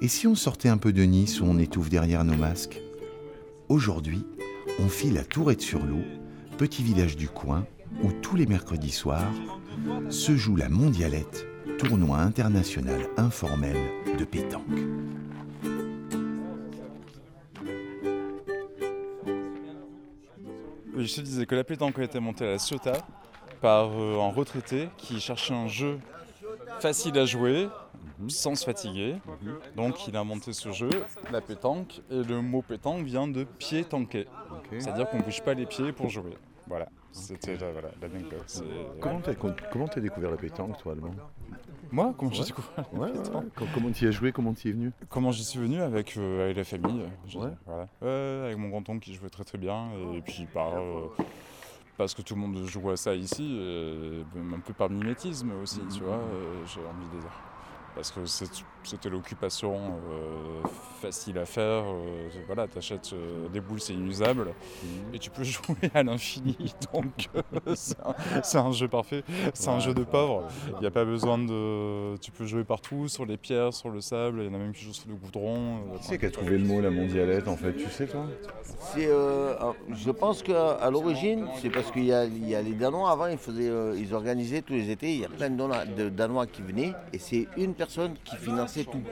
Et si on sortait un peu de Nice où on étouffe derrière nos masques? Aujourd'hui, on file à Tourette-sur-Loup, petit village du coin, où tous les mercredis soirs se joue la mondialette, tournoi international informel de pétanque. Je te disais que la pétanque a été montée à la Ciotat par euh, un retraité qui cherchait un jeu facile à jouer, sans se fatiguer. Donc il a monté ce jeu, la pétanque, et le mot pétanque vient de pied tanké. C'est-à-dire qu'on ne bouge pas les pieds pour jouer. Voilà, c'était la- voilà, l'anecdote. C'est- Comment t'as comment t'as découvert la pétanque, toi, Allemand Moi, comment j'ai découvert la ouais, pétanque? ouais. Com- Comment t'y as joué? Comment t'y es venu? Comment j'y suis venu? Avec, euh, avec la famille. Ouais. voilà. Ouais, avec mon grand-oncle qui jouait très très bien. Et puis par, euh, parce que tout le monde joue à ça ici, et un peu par mimétisme aussi, tu vois, euh, j'ai envie de dire. Parce que c'était l'occupation euh, facile à faire. euh, voilà, t'achètes euh, des boules, c'est inusable. Et tu peux jouer à l'infini. Donc euh, c'est un, jeu parfait. C'est un jeu de pauvre. Il n'y a pas besoin de. Tu peux jouer partout, sur les pierres, sur le sable. Il y en a même qui jouent sur le goudron. euh, Qui c'est qui a trouvé le mot, la mondialette, en fait Tu sais, toi? C'est, euh, je pense qu'à l'origine, c'est parce qu'il y a, il y a les Danois avant, ils, faisaient, euh, ils organisaient tous les étés, il y a plein de Danois, de Danois qui venaient, et c'est une personne qui finançait tout.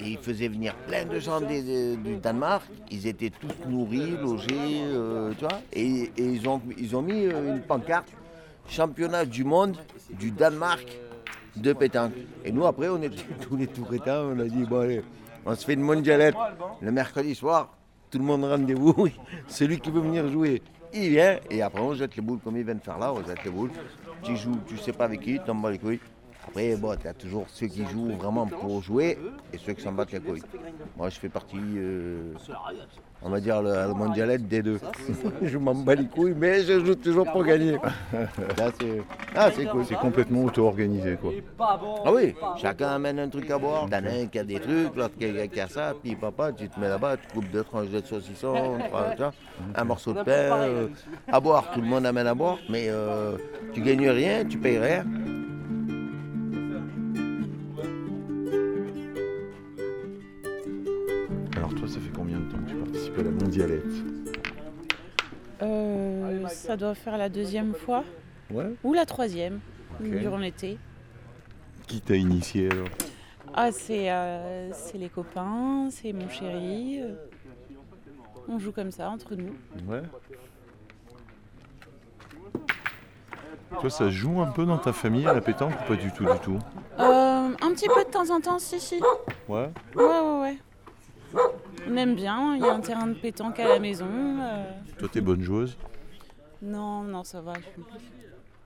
Et ils faisaient venir plein de gens du Danemark, ils étaient tous nourris, logés, euh, tu vois, et, ils, ont, ils ont mis euh, une pancarte, championnat du monde du Danemark de pétanque. Et nous, après, on était tous les Touretins, on a dit, bon allez, on se fait une mondialette le mercredi soir, tout le monde rendez-vous, celui qui veut venir jouer, il vient, et après on jette les boules comme ils viennent faire là, on jette les boules. Tu joues, tu sais pas avec qui, t'en bats les couilles. Après, bon, tu as toujours ceux qui jouent vraiment pour jouer et ceux qui s'en battent les couilles. Moi, je fais partie, euh, on va dire, le, la mondialette des deux. je m'en bats les couilles, mais je joue toujours pour gagner. Là, c'est ah, c'est cool. C'est complètement auto-organisé, quoi. Ah oui, chacun amène un truc à boire. T'en as un qui a des trucs, l'autre qui a, ça, puis papa, tu te mets là-bas, tu coupes deux tranches de saucisson, trois, un morceau de pain, euh, à boire, tout le monde amène à boire, mais euh, tu gagnes rien, tu payes rien. Alors, toi, ça fait combien de temps que tu participes à la mondialette Euh, ça doit faire la deuxième fois Ouais. ou la troisième Ok. durant l'été. Qui t'a initié, alors Ah, c'est euh, c'est les copains, c'est mon chéri. euh, On joue comme ça entre nous. Ouais. Toi, ça joue un peu dans ta famille à la pétanque ou pas du tout, du tout? Euh, un petit peu de temps en temps, si, si. Ouais. Ouais, ouais, ouais. On aime bien, il y a un terrain de pétanque à la maison. euh, Toi, t'es bonne joueuse Non, non, ça va, je suis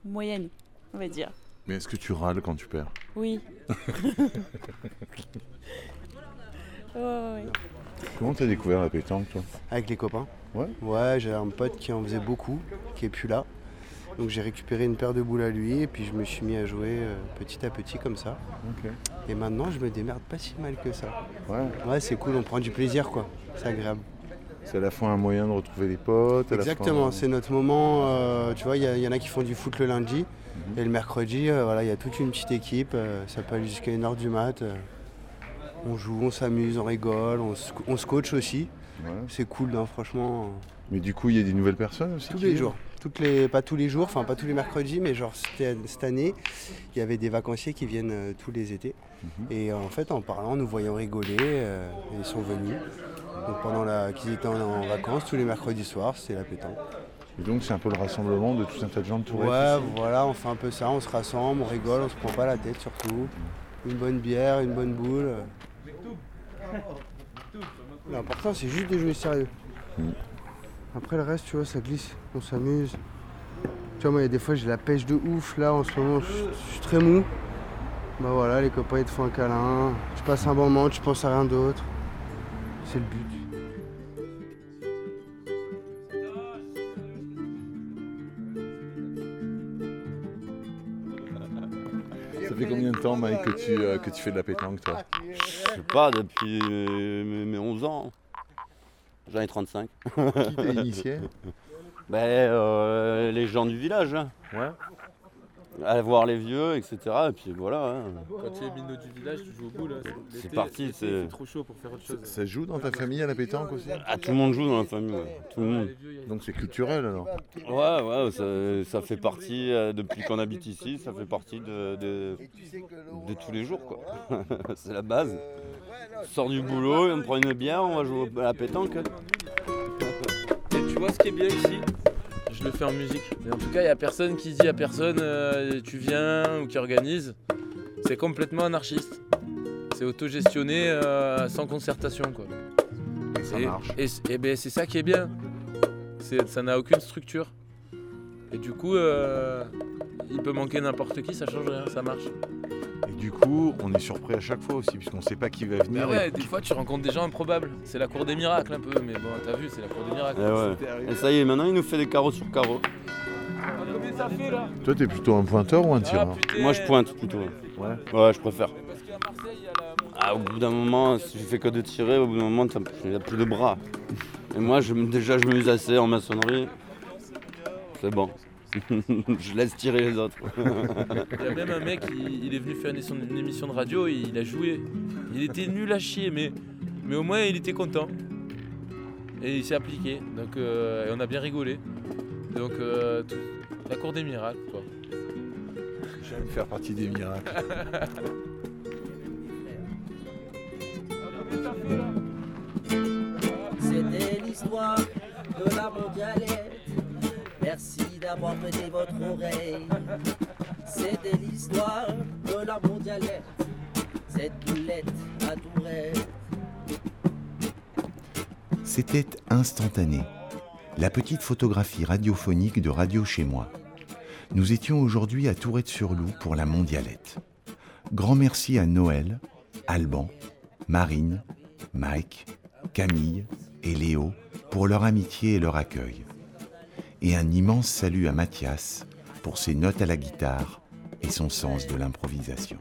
moyenne, on va dire. Mais est-ce que tu râles quand tu perds Oui. Comment t'as découvert la pétanque, toi? Avec les copains. Ouais. Ouais, j'ai un pote qui en faisait beaucoup, qui est plus là. Donc j'ai récupéré une paire de boules à lui et puis je me suis mis à jouer euh, petit à petit comme ça. Et maintenant je me démerde pas si mal que ça. Ouais. Ouais, c'est cool, on prend du plaisir quoi. C'est agréable. C'est à la fois un moyen de retrouver des potes. à Exactement, c'est notre moment. euh, tu vois, il y, en a qui font du foot le lundi. Et le mercredi, euh, voilà, il y a toute une petite équipe. ça peut aller jusqu'à 1h du mat. on joue, on s'amuse, on rigole, on se, on se coach aussi. Ouais. C'est cool, hein, franchement. Mais du coup, il y a des nouvelles personnes aussi Tous les jours. Toutes les, pas tous les jours, enfin pas tous les mercredis, mais genre cette, année, il y avait des vacanciers qui viennent euh, tous les étés. Mhm. Et euh, en fait, en parlant, nous voyons rigoler, euh, ils sont venus. Donc pendant la, qu'ils étaient en, en vacances, tous les mercredis soirs, c'était la pétanque. Et donc, c'est un peu le rassemblement de tout un tas de gens de Tourette. Ouais, ici. voilà, on fait un peu ça, on se rassemble, on rigole, on se prend pas la tête surtout. Une bonne bière, une bonne boule. L'important, c'est juste de jouer sérieux. Mm. Après, le reste, tu vois, ça glisse, on s'amuse. Tu vois, moi, il y a des fois, j'ai la pêche de ouf. Là, en ce moment, je suis très mou. Bah voilà, les copains, ils te font un câlin. Tu passes un bon moment, tu penses à rien d'autre. C'est le but. Ça fait combien de temps, Mike, que tu, euh, que tu fais de la pétanque, toi? Je sais pas, depuis mes, mes 11 ans. J'en ai 35. Qui t'a initié? Ben, euh, les gens du village. hein. Ouais. aller voir les vieux, etc. Et puis voilà. hein. Quand tu es minot du village, tu joues au boule. C'est parti, c'est- trop chaud pour faire autre chose. Ça joue dans ta famille à la pétanque aussi? Ah, tout le monde joue dans la famille, ouais. tout le monde. Donc c'est culturel alors Ouais, ouais, ça, ça fait partie, euh, depuis qu'on habite ici, ça fait partie de, de, de tous les jours, quoi. C'est la base. On sort du boulot, on prend une bière, on va jouer à la pétanque. Et tu vois ce qui est bien ici? Je le fais en musique. Mais en tout cas, il n'y a personne qui dit à personne euh, tu viens ou qui organise. C'est complètement anarchiste. C'est autogestionné euh, sans concertation. Quoi. Ça et, marche. Et, et ben, c'est ça qui est bien. C'est- Ça n'a aucune structure. Et du coup, euh, il peut manquer n'importe qui, ça change rien, ça marche. Du coup, on est surpris à chaque fois aussi, puisqu'on sait pas qui va venir. Bah ouais, des fois tu rencontres des gens improbables. C'est la cour des miracles un peu, mais bon, t'as vu, c'est la cour des miracles. Et, ouais. Et ça y est, maintenant il nous fait des carreaux sur carreaux. Combien ça fait là Toi, t'es plutôt un pointeur ou un tireur Moi je pointe plutôt. Ouais. Ouais, je préfère. Parce qu'à Marseille, il y a la. Ah, au bout d'un moment, si tu fais que de tirer, au bout d'un moment, il n'y a plus de bras. Et moi, je, déjà, je m'amuse assez en maçonnerie. C'est bon. je laisse tirer les autres. Il y a même un mec, il, il est venu faire une, émission- une émission de radio et il a joué. Il était nul à chier, mais, mais au moins il était content. Et il s'est appliqué. Donc euh, et on a bien rigolé. Donc euh, tout- la cour des miracles, quoi. J'aime faire partie des miracles. C'était l'histoire de la mondialette. Merci d'avoir prêté votre oreille. C'était l'histoire de la mondialette. Cette boulette à Tourette. C'était instantané. La petite photographie radiophonique de Radio Chez Moi. Nous étions aujourd'hui à Tourette-sur-Loup pour la mondialette. Grand merci à Noël, Alban, Marine, Mike, Camille et Léo pour leur amitié et leur accueil. Et un immense salut à Mathias pour ses notes à la guitare et son sens de l'improvisation.